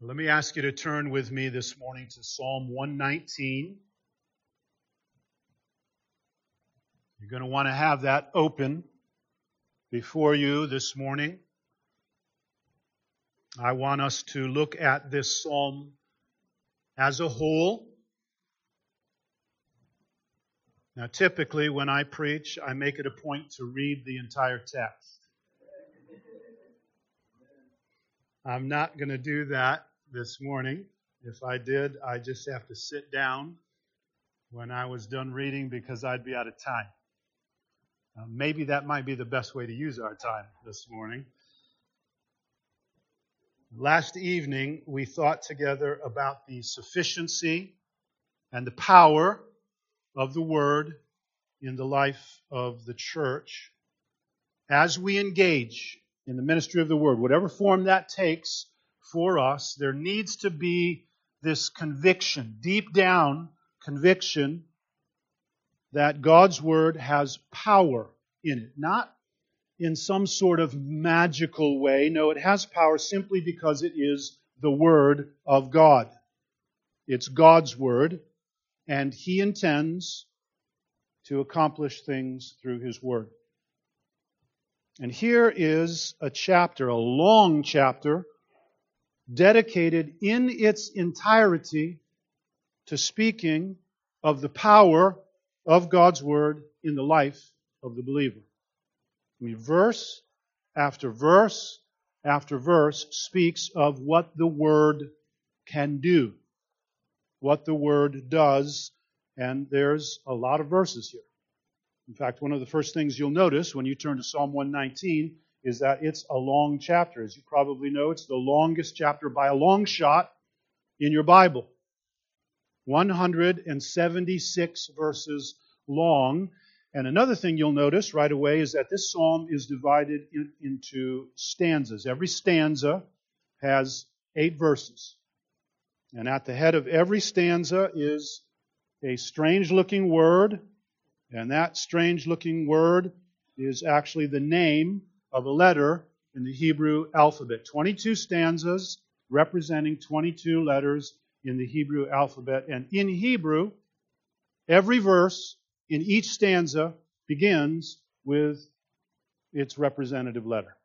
Let me ask you to turn with me this morning to Psalm 119. You're going to want to have that open before you this morning. I want us to look at this psalm as a whole. Now, typically, when I preach, I make it a point to read the entire text. I'm not going to do that this morning. If I did, I just have to sit down when I was done reading because I'd be out of time. Uh, maybe that might be the best way to use our time this morning. Last evening, we thought together about the sufficiency and the power of the Word in the life of the church as we engage in the ministry of the Word, whatever form that takes for us, there needs to be this conviction, deep down conviction, that God's Word has power in it. Not in some sort of magical way. No, it has power simply because it is the Word of God. It's God's Word, and He intends to accomplish things through His Word. And here is a chapter, a long chapter, dedicated in its entirety to speaking of the power of God's Word in the life of the believer. I mean, verse after verse after verse speaks of what the Word can do, what the Word does, and there's a lot of verses here. In fact, one of the first things you'll notice when you turn to Psalm 119 is that it's a long chapter. As you probably know, it's the longest chapter by a long shot in your Bible. 176 verses long. And another thing you'll notice right away is that this psalm is divided in, into stanzas. Every stanza has eight verses. And at the head of every stanza is a strange looking word. And that strange looking word is actually the name of a letter in the Hebrew alphabet. 22 stanzas representing 22 letters in the Hebrew alphabet. And in Hebrew, every verse in each stanza begins with its representative letter.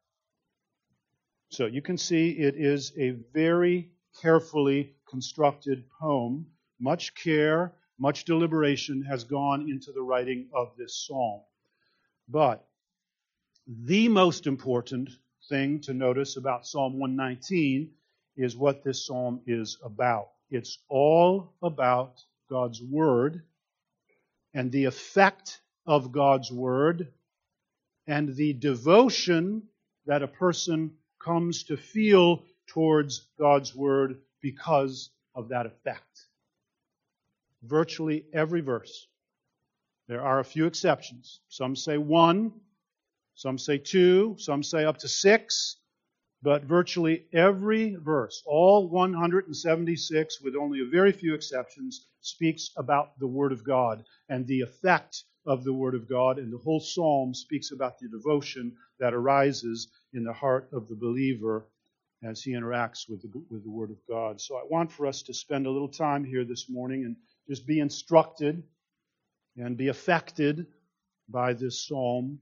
So you can see it is a very carefully constructed poem. Much care, much deliberation has gone into the writing of this psalm. But the most important thing to notice about Psalm 119 is what this psalm is about. It's all about God's Word and the effect of God's Word and the devotion that a person comes to feel towards God's Word because of that effect. Virtually every verse. There are a few exceptions. Some say one, some say two, some say up to six, but virtually every verse, all 176, with only a very few exceptions, speaks about the Word of God and the effect of the Word of God, and the whole psalm speaks about the devotion that arises in the heart of the believer as he interacts with the, with the Word of God. So I want for us to spend a little time here this morning and just be instructed and be affected by this psalm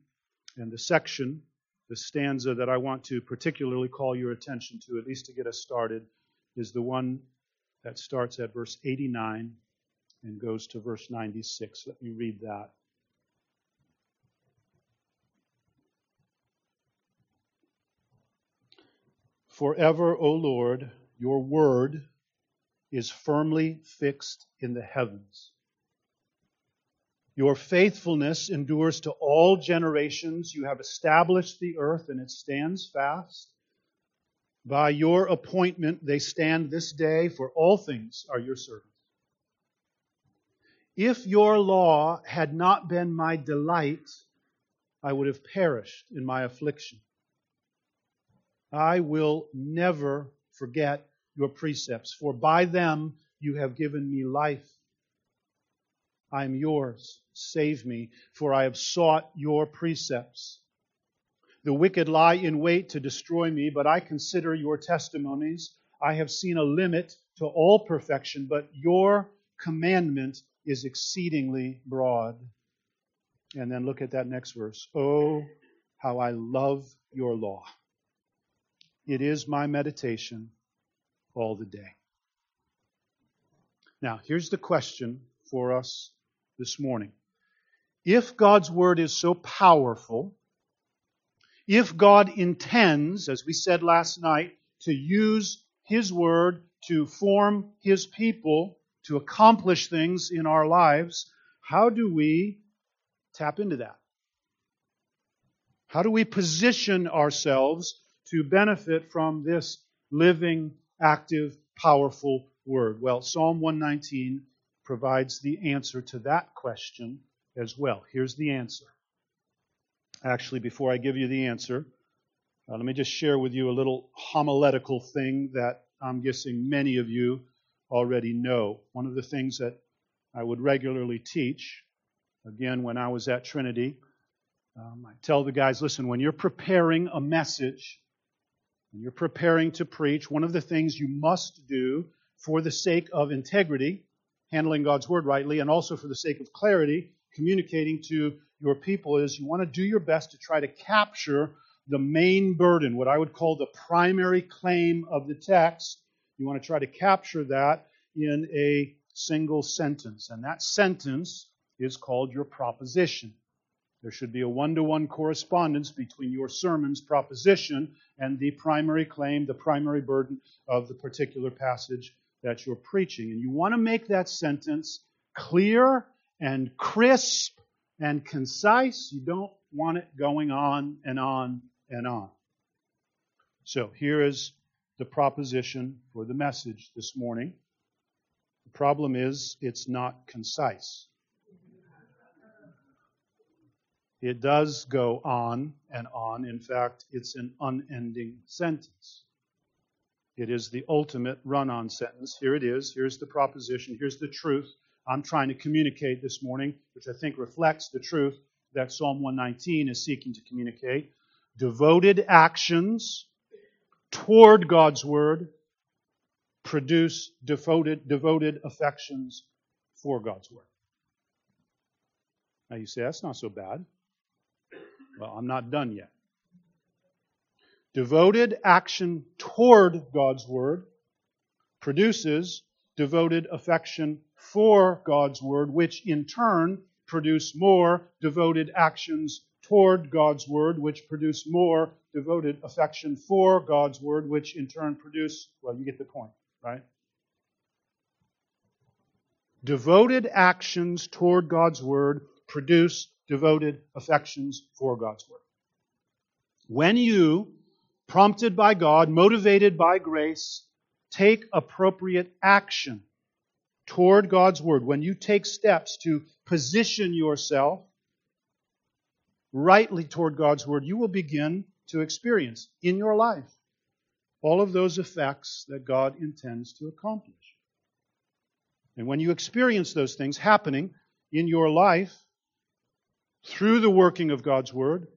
and the section, the stanza that I want to particularly call your attention to, at least to get us started, is the one that starts at verse 89 and goes to verse 96. Let me read that. Forever, O Lord, your word is firmly fixed in the heavens. Your faithfulness endures to all generations. You have established the earth and it stands fast. By your appointment they stand this day, for all things are your servants. If your law had not been my delight, I would have perished in my affliction. I will never forget your precepts, for by them you have given me life. I am yours. Save me, for I have sought your precepts. The wicked lie in wait to destroy me, but I consider your testimonies. I have seen a limit to all perfection, but your commandment is exceedingly broad. And then look at that next verse. Oh, how I love your law. It is my meditation all the day. Now, here's the question for us this morning. If God's word is so powerful, if God intends, as we said last night, to use his word to form his people, to accomplish things in our lives, how do we tap into that? How do we position ourselves to benefit from this living, active, powerful word? Well, Psalm 119 provides the answer to that question as well. Here's the answer. Actually, before I give you the answer, uh, let me just share with you a little homiletical thing that I'm guessing many of you already know. One of the things that I would regularly teach, again, when I was at Trinity, um, I tell the guys listen, when you're preparing a message, when you're preparing to preach, one of the things you must do for the sake of integrity, handling God's word rightly, and also for the sake of clarity, communicating to your people, is you want to do your best to try to capture the main burden, what I would call the primary claim of the text. You want to try to capture that in a single sentence. And that sentence is called your proposition. There should be a one to one correspondence between your sermon's proposition and the primary claim, the primary burden of the particular passage that you're preaching. And you want to make that sentence clear and crisp and concise. You don't want it going on and on and on. So here is the proposition for the message this morning. The problem is it's not concise. It does go on and on. In fact, it's an unending sentence. It is the ultimate run on sentence. Here it is. Here's the proposition. Here's the truth I'm trying to communicate this morning, which I think reflects the truth that Psalm 119 is seeking to communicate. Devoted actions toward God's word produce devoted, devoted affections for God's word. Now you say, that's not so bad. Well, I'm not done yet. Devoted action toward God's word produces devoted affection for God's word, which in turn produce more devoted actions toward God's word, which produce more devoted affection for God's word, which in turn produce, well, you get the point, right? Devoted actions toward God's word produce devoted affections for God's word. When you, prompted by God, motivated by grace, take appropriate action toward God's word, when you take steps to position yourself rightly toward God's word, you will begin to experience in your life all of those effects that God intends to accomplish. And when you experience those things happening in your life through the working of God's word,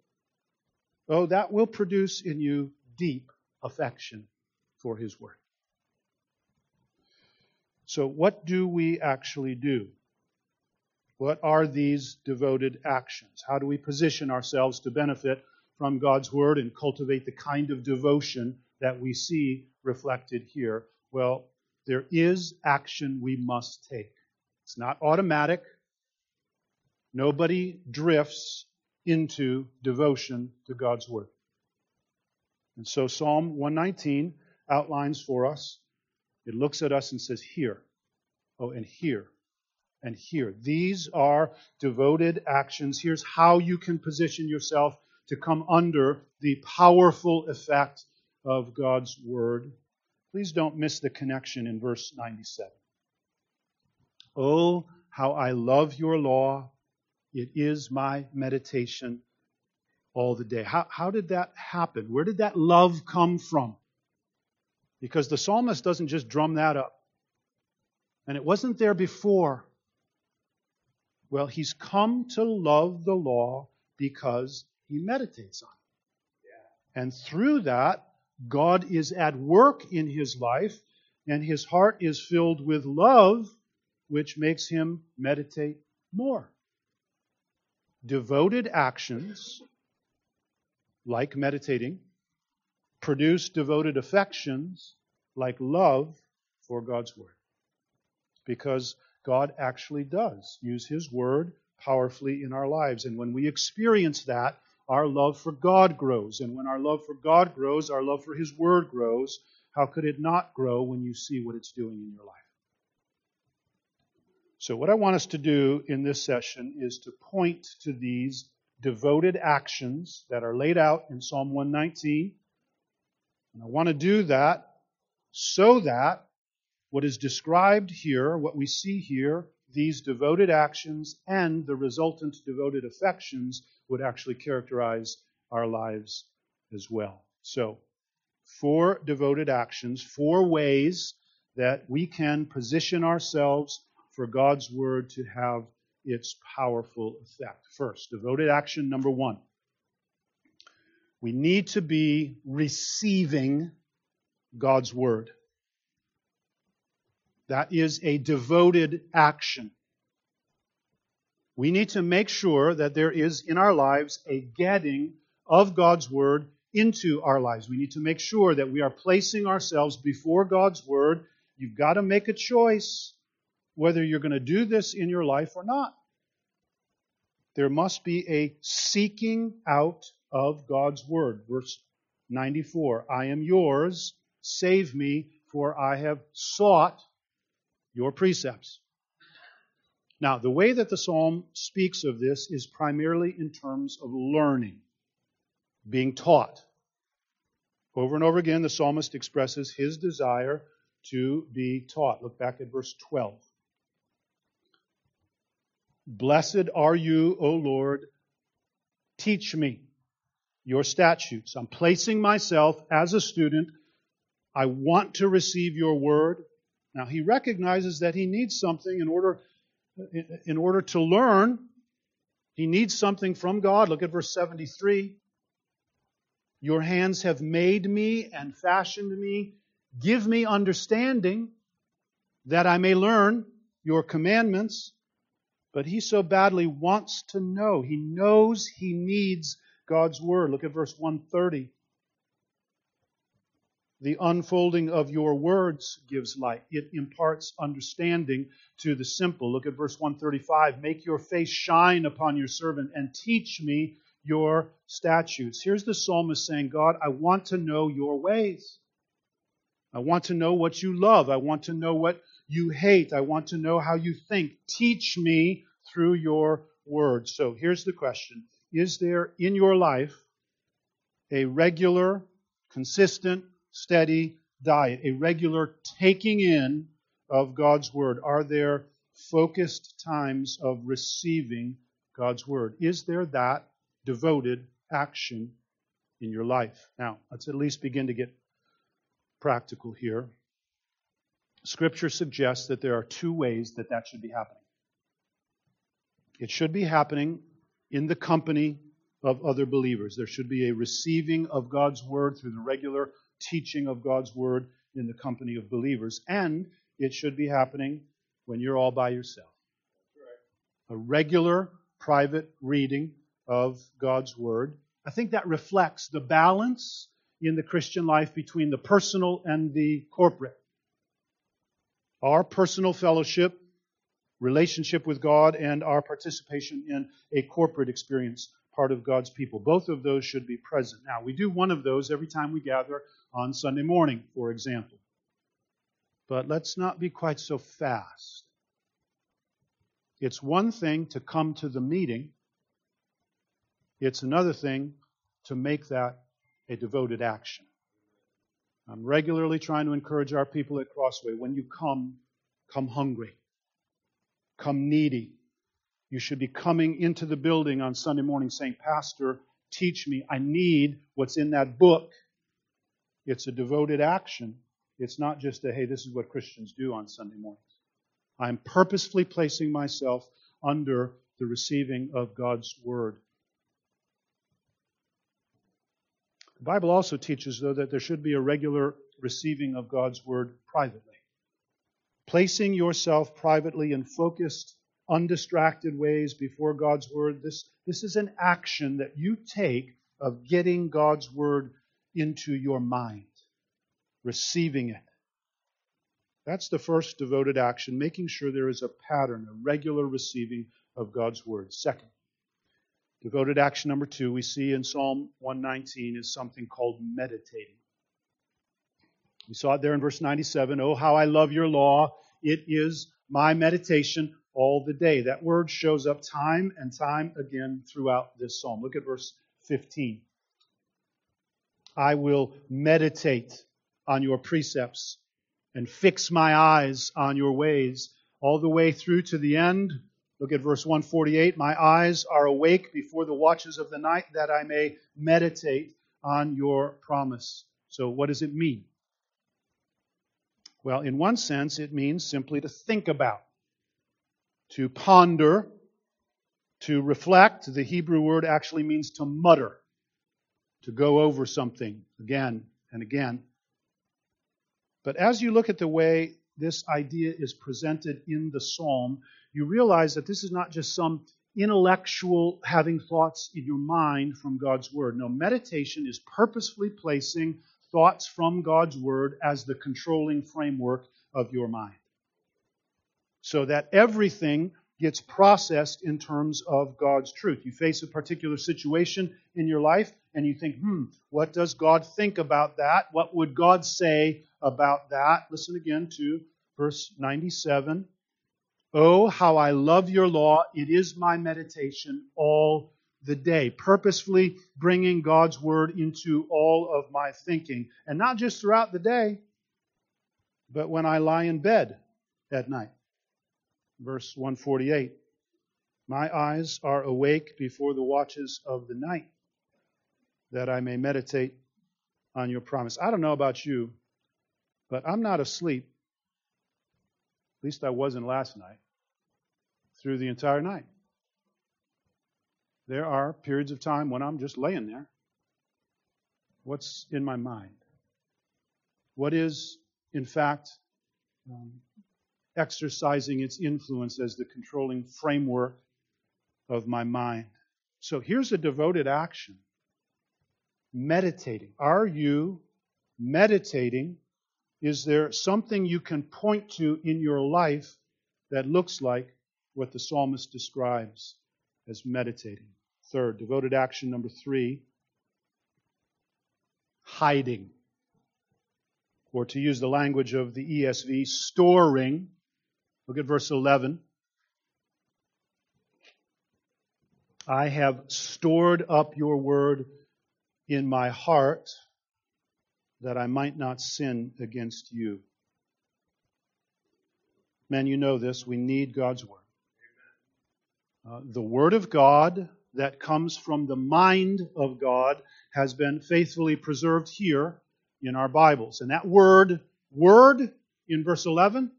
oh, that will produce in you deep affection for his word. So, what do we actually do? What are these devoted actions? How do we position ourselves to benefit from God's Word and cultivate the kind of devotion that we see reflected here? Well, there is action we must take. It's not automatic. Nobody drifts into devotion to God's Word. And so Psalm 119 outlines for us, it looks at us and says, Here. Oh, and here and here. These are devoted actions. Here's how you can position yourself to come under the powerful effect of God's Word. Please don't miss the connection in verse 97. Oh, how I love your law. It is my meditation all the day. How, how did that happen? Where did that love come from? Because the psalmist doesn't just drum that up. And it wasn't there before. Well, he's come to love the law because he meditates on it. And through that, God is at work in his life, and his heart is filled with love, which makes him meditate more. Devoted actions, like meditating, produce devoted affections, like love for God's Word. Because God actually does use His Word powerfully in our lives. And when we experience that, our love for God grows. And when our love for God grows, our love for His Word grows. How could it not grow when you see what it's doing in your life? So, what I want us to do in this session is to point to these devoted actions that are laid out in Psalm 119. And I want to do that so that what is described here, what we see here, these devoted actions and the resultant devoted affections would actually characterize our lives as well. So, four devoted actions, four ways that we can position ourselves for God's Word to have its powerful effect. First, devoted action number one. We need to be receiving God's Word. That is a devoted action. We need to make sure that there is in our lives a getting of God's Word into our lives. We need to make sure that we are placing ourselves before God's Word. You've got to make a choice whether you're going to do this in your life or not. There must be a seeking out of God's Word. Verse 94 I am yours, save me, for I have sought your precepts. Now, the way that the psalm speaks of this is primarily in terms of learning, being taught. Over and over again, the psalmist expresses his desire to be taught. Look back at verse 12. Blessed are you, O Lord. Teach me your statutes. I'm placing myself as a student. I want to receive your word. Now he recognizes that he needs something in order in order to learn. He needs something from God. Look at verse 73. Your hands have made me and fashioned me. Give me understanding that I may learn your commandments. But he so badly wants to know. He knows he needs God's word. Look at verse 130. The unfolding of your words gives light. It imparts understanding to the simple. Look at verse 135. Make your face shine upon your servant and teach me your statutes. Here's the psalmist saying, God, I want to know your ways. I want to know what you love. I want to know what you hate. I want to know how you think. Teach me through your word. So here's the question Is there in your life a regular, consistent, steady diet, a regular taking in of God's word? Are there focused times of receiving God's word? Is there that devoted action in your life? Now, let's at least begin to get practical here. Scripture suggests that there are two ways that that should be happening. It should be happening in the company of other believers. There should be a receiving of God's word through the regular teaching of God's word in the company of believers. And it should be happening when you're all by yourself. A regular private reading of God's word. I think that reflects the balance in the Christian life between the personal and the corporate. Our personal fellowship, relationship with God, and our participation in a corporate experience, part of God's people. Both of those should be present. Now, we do one of those every time we gather on Sunday morning, for example. But let's not be quite so fast. It's one thing to come to the meeting, it's another thing to make that a devoted action. I'm regularly trying to encourage our people at Crossway when you come, come hungry, come needy. You should be coming into the building on Sunday morning saying, Pastor, teach me. I need what's in that book. It's a devoted action. It's not just a, hey, this is what Christians do on Sunday mornings. I'm purposefully placing myself under the receiving of God's Word. The Bible also teaches, though, that there should be a regular receiving of God's word privately. Placing yourself privately in focused, undistracted ways before God's word, this, this is an action that you take of getting God's word into your mind, receiving it. That's the first devoted action, making sure there is a pattern, a regular receiving of God's word. Second, devoted action number two, we see in Psalm 119 is something called meditating. We saw it there in verse 97. Oh, how I love your law. It is my meditation all the day. That word shows up time and time again throughout this psalm. Look at verse 15. I will meditate on your precepts and fix my eyes on your ways all the way through to the end. Look at verse 148. My eyes are awake before the watches of the night that I may meditate on your promise. So, what does it mean? Well, in one sense, it means simply to think about, to ponder, to reflect. The Hebrew word actually means to mutter, to go over something again and again. But as you look at the way this idea is presented in the psalm, you realize that this is not just some intellectual having thoughts in your mind from God's word. No, meditation is purposefully placing thoughts from God's Word as the controlling framework of your mind. So that everything gets processed in terms of God's truth. You face a particular situation in your life and you think, hmm, what does God think about that? What would God say about that? Listen again to verse 97. Oh, how I love your law. It is my meditation all the day, purposefully bringing God's word into all of my thinking. And not just throughout the day, but when I lie in bed at night. Verse 148 My eyes are awake before the watches of the night, that I may meditate on your promise. I don't know about you, but I'm not asleep. At least I wasn't last night, through the entire night. There are periods of time when I'm just laying there. What's in my mind? What is, in fact, um, exercising its influence as the controlling framework of my mind? So here's a devoted action meditating. Are you meditating? Is there something you can point to in your life that looks like what the psalmist describes as meditating? Third, devoted action number three, hiding. Or to use the language of the ESV, storing. Look at verse 11. I have stored up your word in my heart that I might not sin against you. Man, you know this. We need God's word. Uh, the word of God that comes from the mind of God has been faithfully preserved here in our Bibles. And that word, word, in verse 11,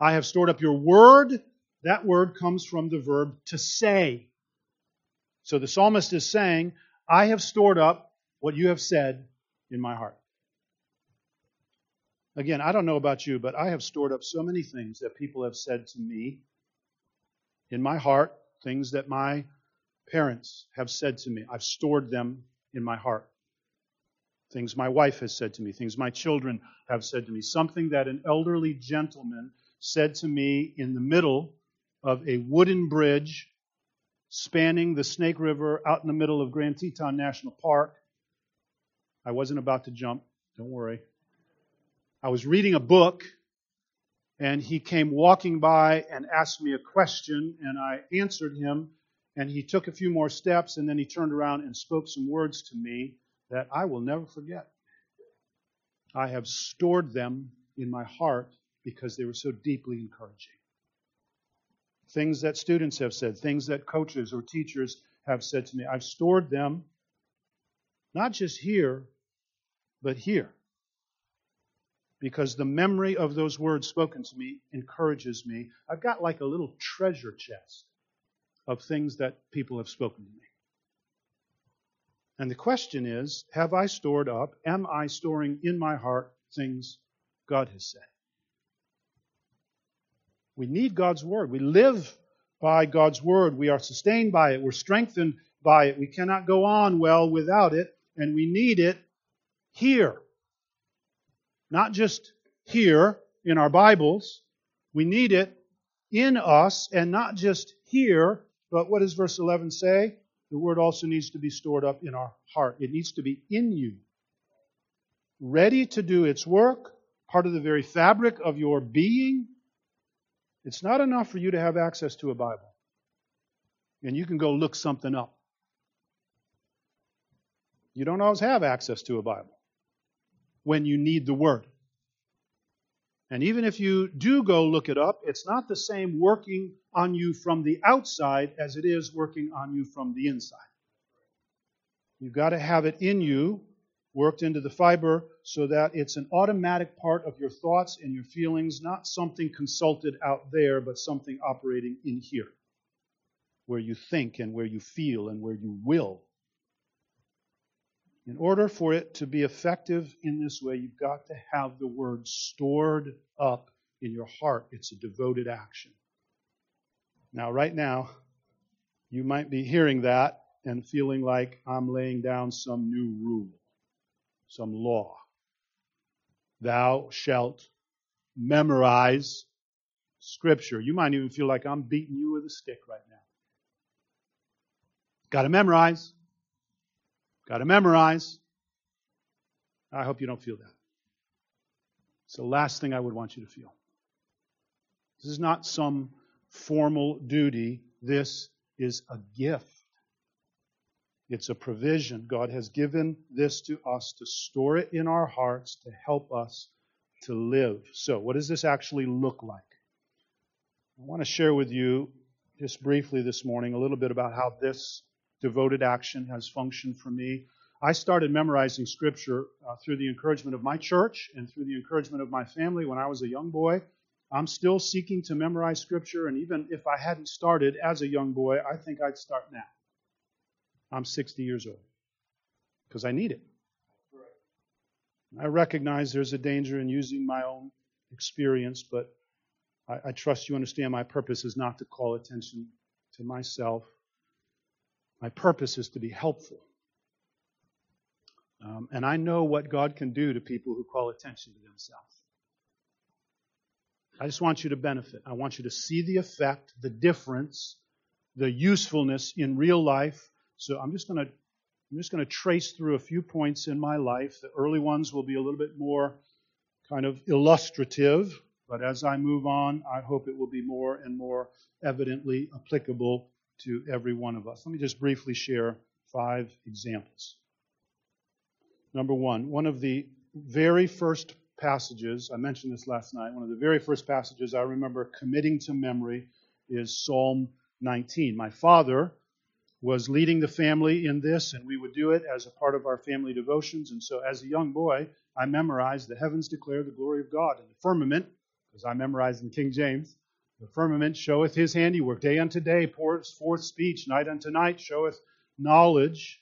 I have stored up your word, that word comes from the verb to say. So the psalmist is saying, I have stored up what you have said in my heart. Again, I don't know about you, but I have stored up so many things that people have said to me in my heart, things that my parents have said to me. I've stored them in my heart. Things my wife has said to me, things my children have said to me. Something that an elderly gentleman said to me in the middle of a wooden bridge spanning the Snake River out in the middle of Grand Teton National Park. I wasn't about to jump, don't worry. I was reading a book and he came walking by and asked me a question and I answered him and he took a few more steps and then he turned around and spoke some words to me that I will never forget. I have stored them in my heart because they were so deeply encouraging. Things that students have said, things that coaches or teachers have said to me, I've stored them not just here, but here. Because the memory of those words spoken to me encourages me. I've got like a little treasure chest of things that people have spoken to me. And the question is Have I stored up, am I storing in my heart things God has said? We need God's Word. We live by God's Word. We are sustained by it. We're strengthened by it. We cannot go on well without it, and we need it here. Not just here in our Bibles. We need it in us, and not just here, but what does verse 11 say? The Word also needs to be stored up in our heart. It needs to be in you, ready to do its work, part of the very fabric of your being it's not enough for you to have access to a Bible. And you can go look something up. You don't always have access to a Bible when you need the Word. And even if you do go look it up, it's not the same working on you from the outside as it is working on you from the inside. You've got to have it in you worked into the fiber so that it's an automatic part of your thoughts and your feelings, not something consulted out there, but something operating in here, where you think and where you feel and where you will. In order for it to be effective in this way, you've got to have the word stored up in your heart. It's a devoted action. Now, right now, you might be hearing that and feeling like I'm laying down some new rule some law. Thou shalt memorize Scripture. You might even feel like I'm beating you with a stick right now. Got to memorize. Got to memorize. I hope you don't feel that. It's the last thing I would want you to feel. This is not some formal duty. This is a gift. It's a provision. God has given this to us to store it in our hearts to help us to live. So, what does this actually look like? I want to share with you just briefly this morning a little bit about how this devoted action has functioned for me. I started memorizing scripture uh, through the encouragement of my church and through the encouragement of my family when I was a young boy. I'm still seeking to memorize scripture, and even if I hadn't started as a young boy, I think I'd start now. I'm 60 years old because I need it. I recognize there's a danger in using my own experience, but I, I, trust you understand my purpose is not to call attention to myself. My purpose is to be helpful. Um, and I know what God can do to people who call attention to themselves. I just want you to benefit. I want you to see the effect, the difference, the usefulness in real life so I'm just going to I'm just going to trace through a few points in my life. The early ones will be a little bit more kind of illustrative, but as I move on, I hope it will be more and more evidently applicable to every one of us. Let me just briefly share five examples. Number one, one of the very first passages, I mentioned this last night, one of the very first passages I remember committing to memory is Psalm 19. My father was leading the family in this, and we would do it as a part of our family devotions. And so, as a young boy, I memorized the heavens declare the glory of God, and the firmament, because I memorized in King James, the firmament showeth his handiwork. Day unto day pours forth speech, night unto night showeth knowledge.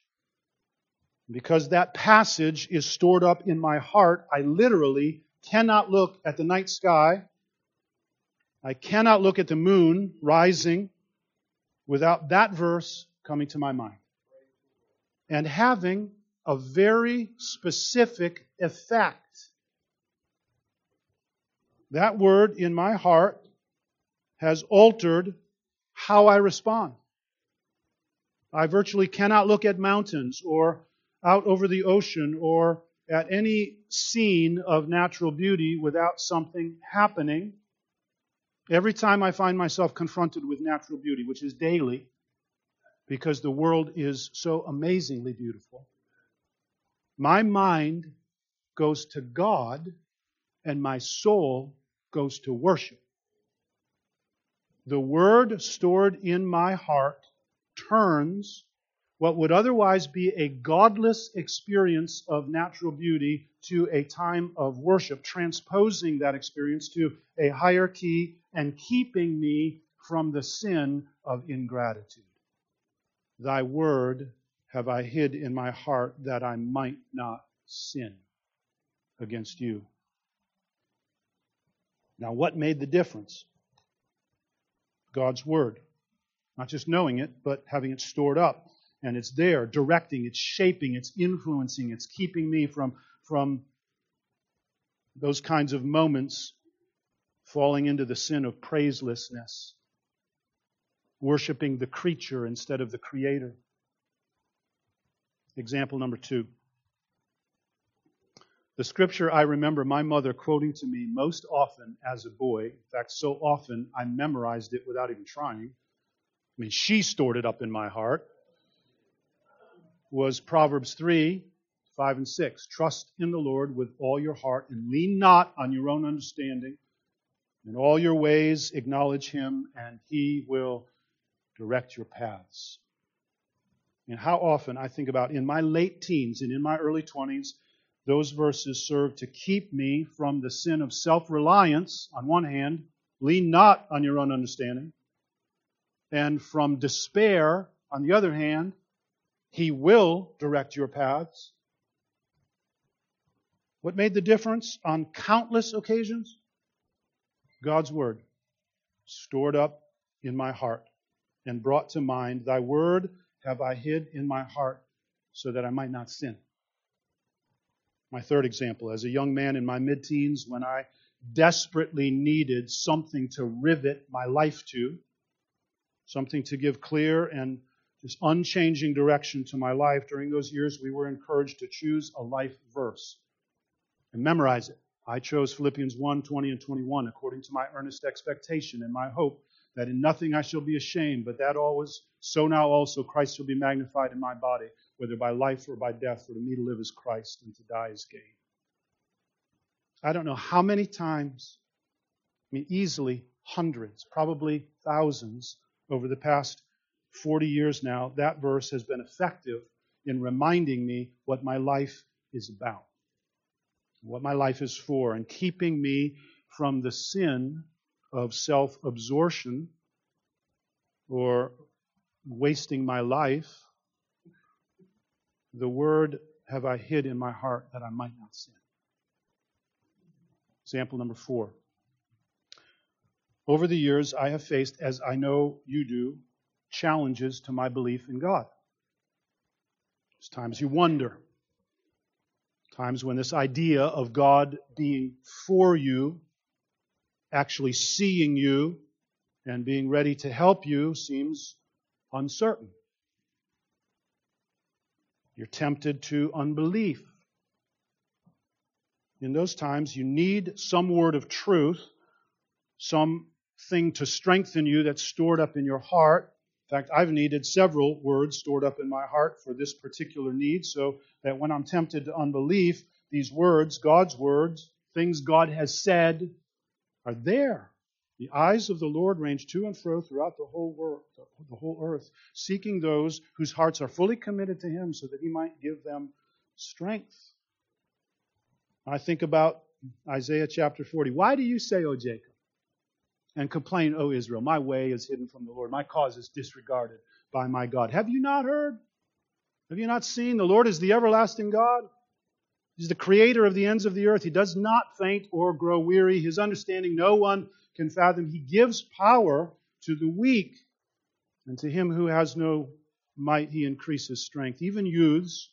Because that passage is stored up in my heart, I literally cannot look at the night sky. I cannot look at the moon rising without that verse coming to my mind and having a very specific effect. That word in my heart has altered how I respond. I virtually cannot look at mountains or out over the ocean or at any scene of natural beauty without something happening. Every time I find myself confronted with natural beauty, which is daily, because the world is so amazingly beautiful. My mind goes to God and my soul goes to worship. The word stored in my heart turns what would otherwise be a godless experience of natural beauty to a time of worship, transposing that experience to a higher key and keeping me from the sin of ingratitude. Thy word have I hid in my heart that I might not sin against you. Now, what made the difference? God's Word. Not just knowing it, but having it stored up. And it's there, directing, it's shaping, it's influencing, it's keeping me from, from those kinds of moments falling into the sin of praiselessness, worshiping the creature instead of the creator. Example number two. The scripture I remember my mother quoting to me most often as a boy, in fact, so often I memorized it without even trying. I mean, she stored it up in my heart, was Proverbs 3 5 and 6. Trust in the Lord with all your heart and lean not on your own understanding. In all your ways, acknowledge him, and he will direct your paths. And how often I think about in my late teens and in my early 20s, those verses serve to keep me from the sin of self reliance, on one hand, lean not on your own understanding, and from despair, on the other hand, He will direct your paths. What made the difference on countless occasions? God's Word, stored up in my heart and brought to mind, Thy Word have I hid in my heart so that I might not sin. My third example, as a young man in my mid teens, when I desperately needed something to rivet my life to, something to give clear and just unchanging direction to my life, during those years we were encouraged to choose a life verse and memorize it. I chose Philippians 1 20 and 21 according to my earnest expectation and my hope that in nothing I shall be ashamed, but that always, so now also Christ shall be magnified in my body, whether by life or by death, for me to live is Christ and to die is gain. I don't know how many times, I mean, easily hundreds, probably thousands over the past 40 years now, that verse has been effective in reminding me what my life is about, what my life is for, and keeping me from the sin of self absorption or wasting my life, the word have I hid in my heart that I might not sin. Example number four. Over the years, I have faced, as I know you do, challenges to my belief in God. There's times you wonder. Times when this idea of God being for you actually seeing you and being ready to help you seems uncertain. You're tempted to unbelief. In those times, you need some word of truth, something to strengthen you that's stored up in your heart. In fact, I've needed several words stored up in my heart for this particular need, so that when I'm tempted to unbelief, these words, God's words, things God has said, are there. The eyes of the Lord range to and fro throughout the whole world, the whole earth, seeking those whose hearts are fully committed to Him, so that He might give them strength. I think about Isaiah chapter 40. Why do you say, O Jacob, and complain, O Israel, my way is hidden from the Lord, my cause is disregarded by my God? Have you not heard? Have you not seen? The Lord is the everlasting God He's the creator of the ends of the earth. He does not faint or grow weary. His understanding no one can fathom. He gives power to the weak, and to him who has no might, he increases strength. Even youths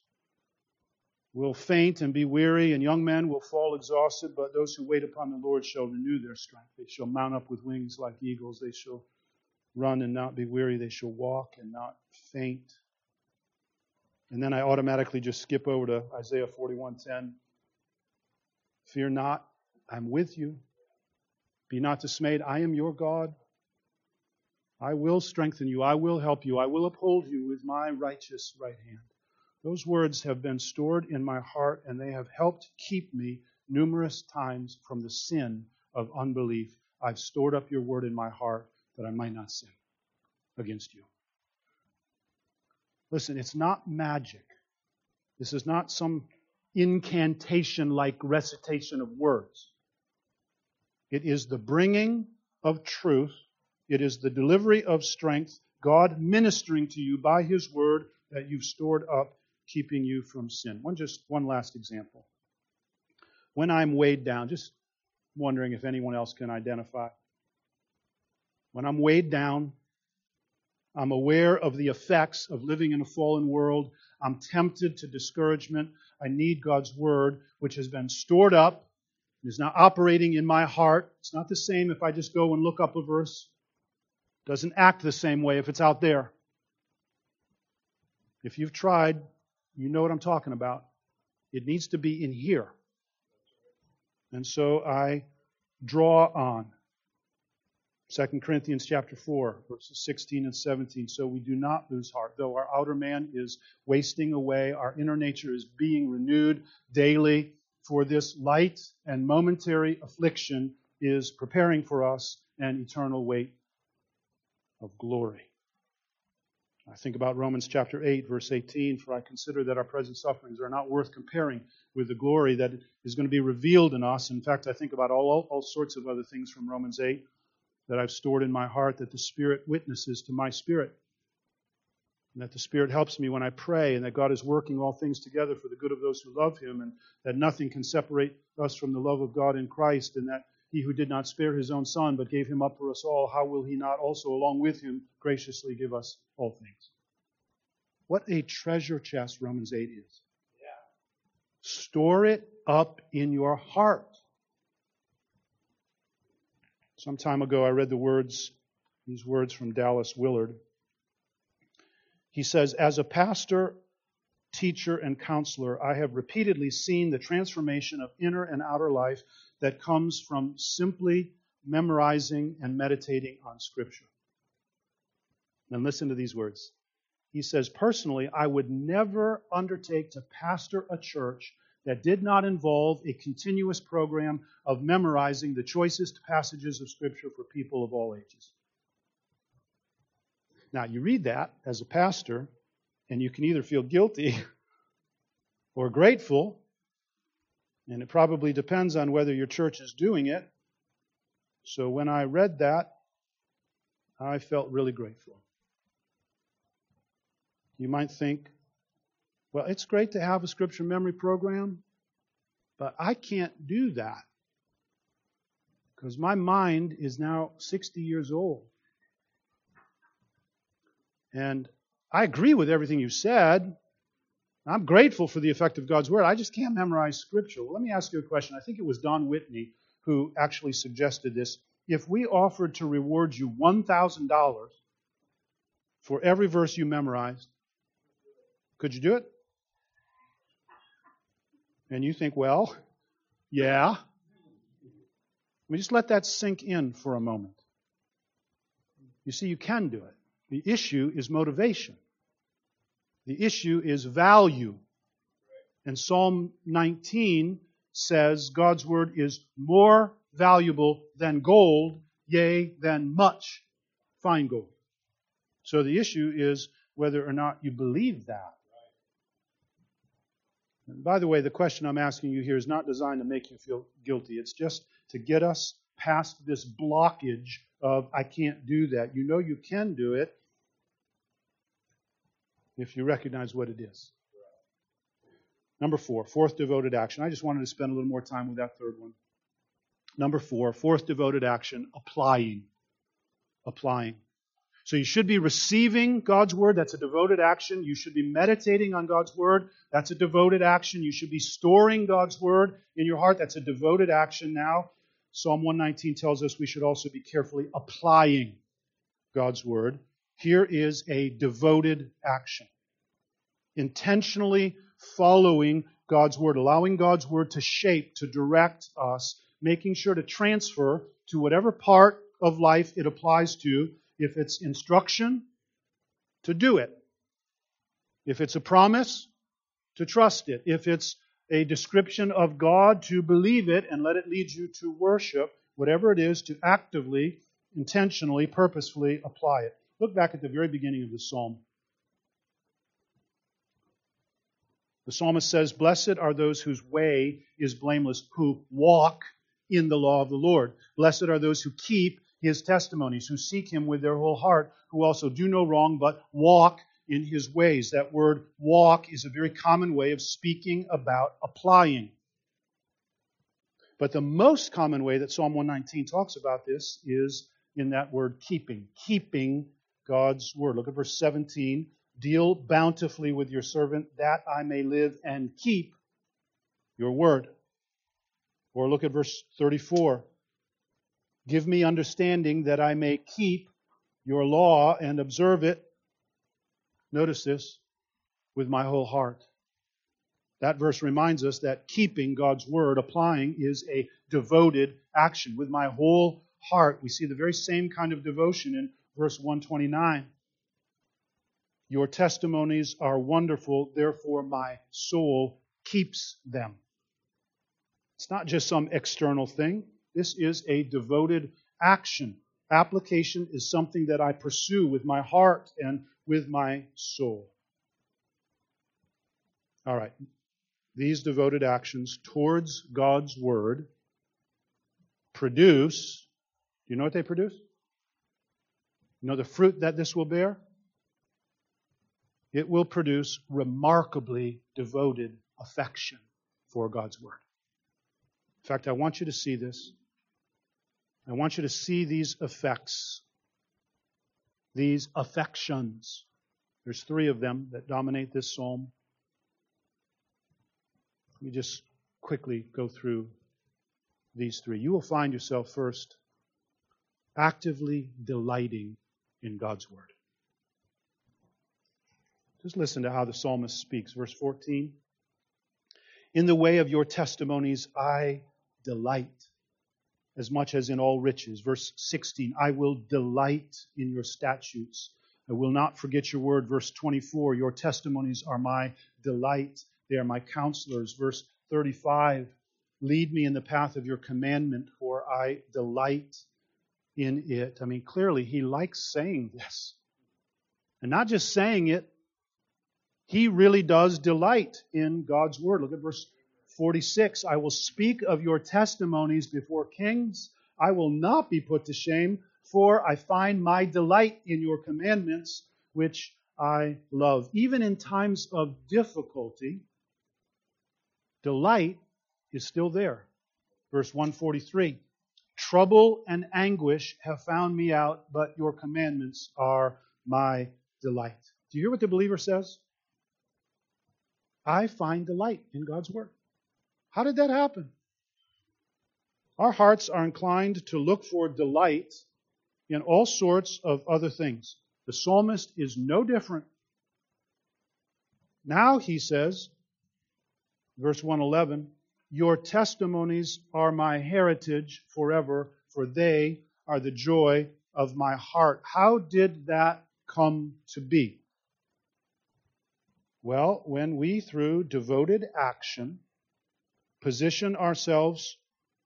will faint and be weary, and young men will fall exhausted, but those who wait upon the Lord shall renew their strength. They shall mount up with wings like eagles. They shall run and not be weary. They shall walk and not faint. And then I automatically just skip over to Isaiah 41:10. Fear not, I'm with you. Be not dismayed, I am your God. I will strengthen you, I will help you, I will uphold you with my righteous right hand. Those words have been stored in my heart and they have helped keep me numerous times from the sin of unbelief. I've stored up your word in my heart that I might not sin against you. Listen, it's not magic. This is not some incantation like recitation of words. It is the bringing of truth, it is the delivery of strength, God ministering to you by His Word that you've stored up, keeping you from sin. One just one last example. When I'm weighed down, just wondering if anyone else can identify. When I'm weighed down, I'm aware of the effects of living in a fallen world. I'm tempted to discouragement. I need God's word, which has been stored up, is now operating in my heart. It's not the same if I just go and look up a verse. It doesn't act the same way if it's out there. If you've tried, you know what I'm talking about. It needs to be in here. And so I draw on 2 Corinthians chapter 4, verses 16 and 17. So we do not lose heart. Though our outer man is wasting away, our inner nature is being renewed daily. For this light and momentary affliction is preparing for us an eternal weight of glory. I think about Romans chapter 8, verse 18 For I consider that our present sufferings are not worth comparing with the glory that is going to be revealed in us. In fact, I think about all, all sorts of other things from Romans 8 that I've stored in my heart that the Spirit witnesses to my spirit. And that the Spirit helps me when I pray, and that God is working all things together for the good of those who love Him, and that nothing can separate us from the love of God in Christ, and that He who did not spare His own Son, but gave Him up for us all, how will He not also, along with Him, graciously give us all things? What a treasure chest Romans 8 is. Store it up in your heart. Some time ago, I read the words, these words from Dallas Willard. He says, As a pastor, teacher, and counselor, I have repeatedly seen the transformation of inner and outer life that comes from simply memorizing and meditating on Scripture. And listen to these words. He says, Personally, I would never undertake to pastor a church that did not involve a continuous program of memorizing the choicest passages of Scripture for people of all ages. Now, you read that as a pastor, and you can either feel guilty or grateful, and it probably depends on whether your church is doing it. So when I read that, I felt really grateful. You might think, well, it's great to have a scripture memory program, but I can't do that because my mind is now 60 years old. And I agree with everything you said. I'm grateful for the effect of God's Word. I just can't memorize Scripture. Well, let me ask you a question. I think it was Don Whitney who actually suggested this. If we offered to reward you $1,000 for every verse you memorized, could you do it? And you think, well, yeah. We just let that sink in for a moment. You see, you can do it. The issue is motivation. The issue is value. And Psalm 19 says God's word is more valuable than gold, yea, than much fine gold. So the issue is whether or not you believe that. And by the way, the question I'm asking you here is not designed to make you feel guilty. It's just to get us past this blockage of, I can't do that. You know you can do it if you recognize what it is. Number four, fourth devoted action. I just wanted to spend a little more time with that third one. Number four, fourth devoted action, applying. Applying. So you should be receiving God's word. That's a devoted action. You should be meditating on God's word. That's a devoted action. You should be storing God's word in your heart. That's a devoted action now. Psalm 119 tells us we should also be carefully applying God's word. Here is a devoted action. Intentionally following God's word, allowing God's word to shape, to direct us, making sure to transfer to whatever part of life it applies to if it's instruction, to do it. If it's a promise, to trust it. If it's a description of God, to believe it and let it lead you to worship, whatever it is, to actively, intentionally, purposefully apply it. Look back at the very beginning of the psalm. The psalmist says, Blessed are those whose way is blameless, who walk in the law of the Lord. Blessed are those who keep his testimonies, who seek him with their whole heart, who also do no wrong, but walk in his ways. That word walk is a very common way of speaking about applying. But the most common way that Psalm 119 talks about this is in that word keeping, keeping God's word. Look at verse 17. Deal bountifully with your servant that I may live and keep your word. Or look at verse 34. Give me understanding that I may keep your law and observe it. Notice this with my whole heart. That verse reminds us that keeping God's word, applying, is a devoted action. With my whole heart, we see the very same kind of devotion in verse 129. Your testimonies are wonderful, therefore my soul keeps them. It's not just some external thing. This is a devoted action. Application is something that I pursue with my heart and with my soul. All right. These devoted actions towards God's Word produce, do you know what they produce? You know the fruit that this will bear? It will produce remarkably devoted affection for God's Word. In fact, I want you to see this. I want you to see these effects, these affections. There's three of them that dominate this psalm. Let me just quickly go through these three. You will find yourself first actively delighting in God's Word. Just listen to how the psalmist speaks. Verse 14 In the way of your testimonies I delight as much as in all riches. Verse 16 I will delight in your statutes. I will not forget your word. Verse 24 Your testimonies are my delight. They are my counselors. Verse 35 Lead me in the path of your commandment, for I delight in it. I mean, clearly, he likes saying this. And not just saying it, he really does delight in God's word. Look at verse 46. I will speak of your testimonies before kings. I will not be put to shame, for I find my delight in your commandments, which I love. Even in times of difficulty, delight is still there. Verse 143 Trouble and anguish have found me out, but your commandments are my delight. Do you hear what the believer says? I find delight in God's word. How did that happen? Our hearts are inclined to look for delight in all sorts of other things. The psalmist is no different. Now he says, verse 111, Your testimonies are my heritage forever, for they are the joy of my heart. How did that come to be? Well, when we, through devoted action, position ourselves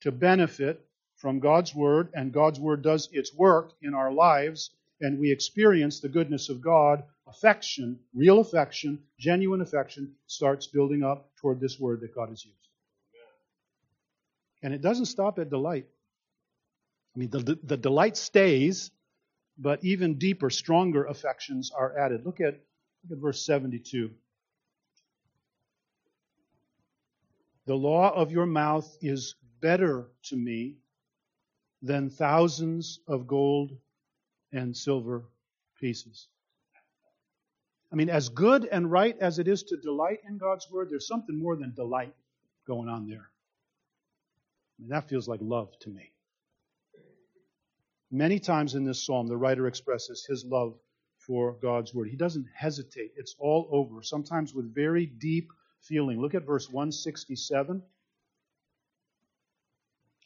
to benefit from God's Word, and God's Word does its work in our lives, and we experience the goodness of God, affection, real affection, genuine affection, starts building up toward this Word that God has used. And it doesn't stop at delight. I mean, the, the delight stays, but even deeper, stronger affections are added. Look at, look at verse 72. The law of your mouth is better to me than thousands of gold and silver pieces. I mean, as good and right as it is to delight in God's word, there's something more than delight going on there. That feels like love to me. Many times in this psalm, the writer expresses his love for God's word. He doesn't hesitate, it's all over, sometimes with very deep feeling. Look at verse 167.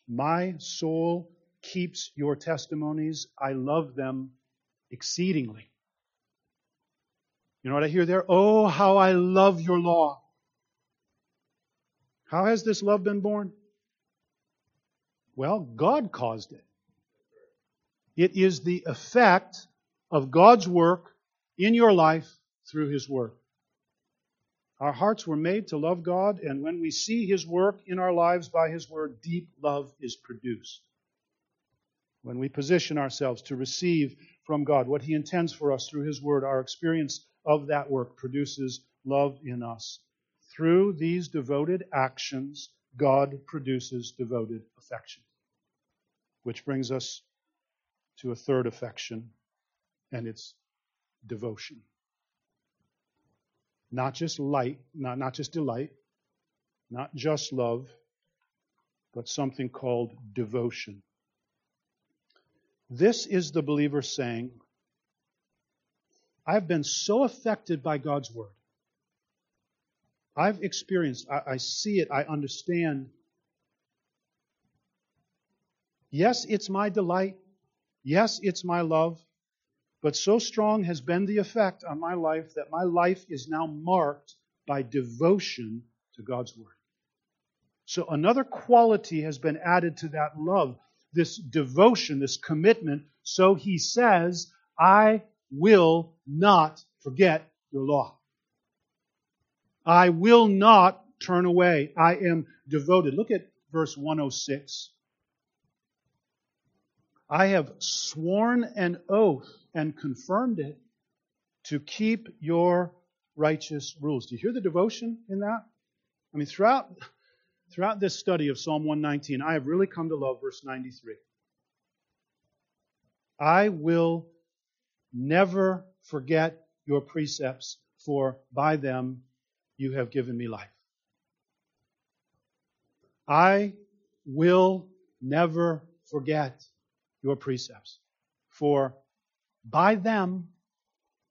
My soul keeps your testimonies. I love them exceedingly. You know what I hear there? Oh, how I love your law. How has this love been born? Well, God caused it. It is the effect of God's work in your life through His Word. Our hearts were made to love God, and when we see His work in our lives by His Word, deep love is produced. When we position ourselves to receive from God what He intends for us through His Word, our experience of that work produces love in us. Through these devoted actions, God produces devoted affection. Which brings us to a third affection, and it's devotion. Not just light, not, not just delight, not just love, but something called devotion. This is the believer saying, I've been so affected by God's Word. I've experienced, I, I see it, I understand. Yes, it's my delight. Yes, it's my love. But so strong has been the effect on my life that my life is now marked by devotion to God's Word. So another quality has been added to that love, this devotion, this commitment. So he says, I will not forget your law. I will not turn away. I am devoted. Look at verse 106. I have sworn an oath and confirmed it to keep your righteous rules. Do you hear the devotion in that? I mean, throughout, throughout this study of Psalm 119, I have really come to love verse 93. I will never forget your precepts, for by them you have given me life. I will never forget your precepts, for by them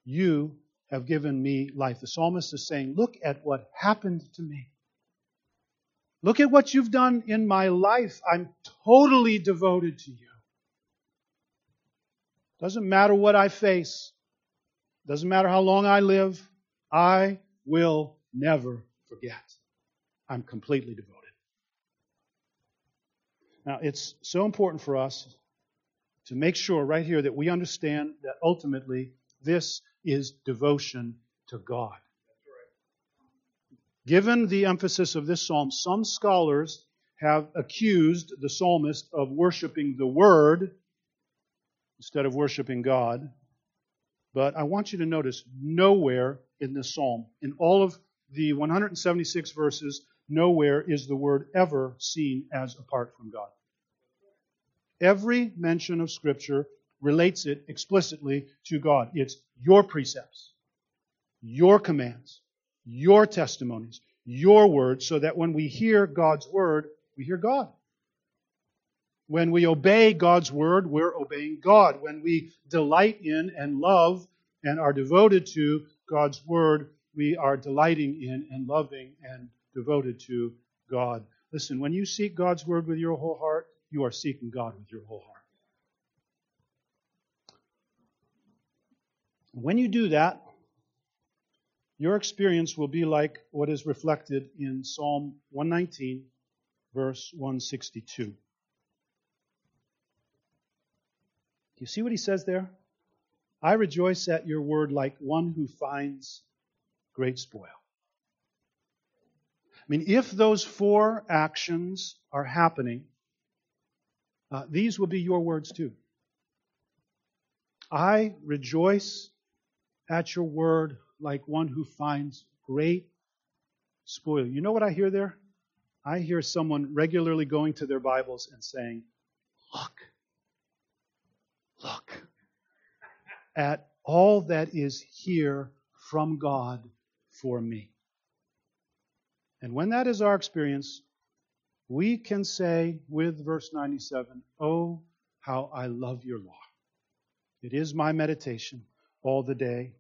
you have given me life. The psalmist is saying, Look at what happened to me. Look at what you've done in my life. I'm totally devoted to you. Doesn't matter what I face. Doesn't matter how long I live. I will never forget. I'm completely devoted. Now, it's so important for us to make sure right here that we understand that ultimately this is devotion to God. Given the emphasis of this psalm, some scholars have accused the psalmist of worshiping the Word instead of worshiping God. But I want you to notice nowhere in this psalm, in all of the 176 verses, nowhere is the word ever seen as apart from God. Every mention of Scripture relates it explicitly to God. It's your precepts, your commands, your testimonies, your word, so that when we hear God's word, we hear God. When we obey God's word, we're obeying God. When we delight in and love and are devoted to God's word, we are delighting in and loving and devoted to God. Listen, when you seek God's word with your whole heart, you are seeking God with your whole heart. When you do that, your experience will be like what is reflected in Psalm 119, verse 162. Do you see what he says there? I rejoice at your word like one who finds great spoil. I mean, if those four actions are happening, uh, these will be your words too. I rejoice at your word like one who finds great spoil. You know what I hear there? I hear someone regularly going to their Bibles and saying, Look, look at all that is here from God for me. And when that is our experience, we can say with verse 97, Oh, how I love your law. It is my meditation all the day.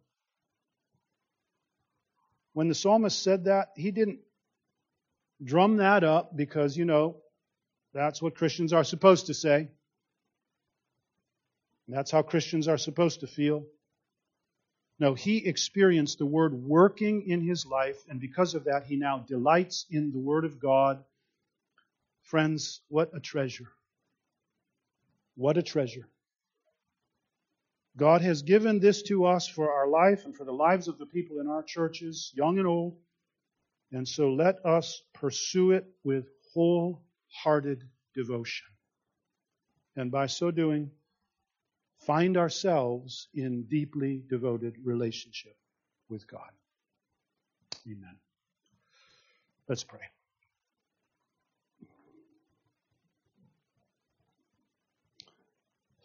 When the psalmist said that, he didn't drum that up because, you know, that's what Christians are supposed to say. That's how Christians are supposed to feel. No, he experienced the Word working in his life, and because of that, he now delights in the Word of God Friends, what a treasure. What a treasure. God has given this to us for our life and for the lives of the people in our churches, young and old. And so let us pursue it with wholehearted devotion. And by so doing, find ourselves in deeply devoted relationship with God. Amen. Let's pray.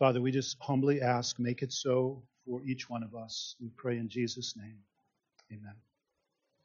Father, we just humbly ask, make it so for each one of us. We pray in Jesus' name. Amen.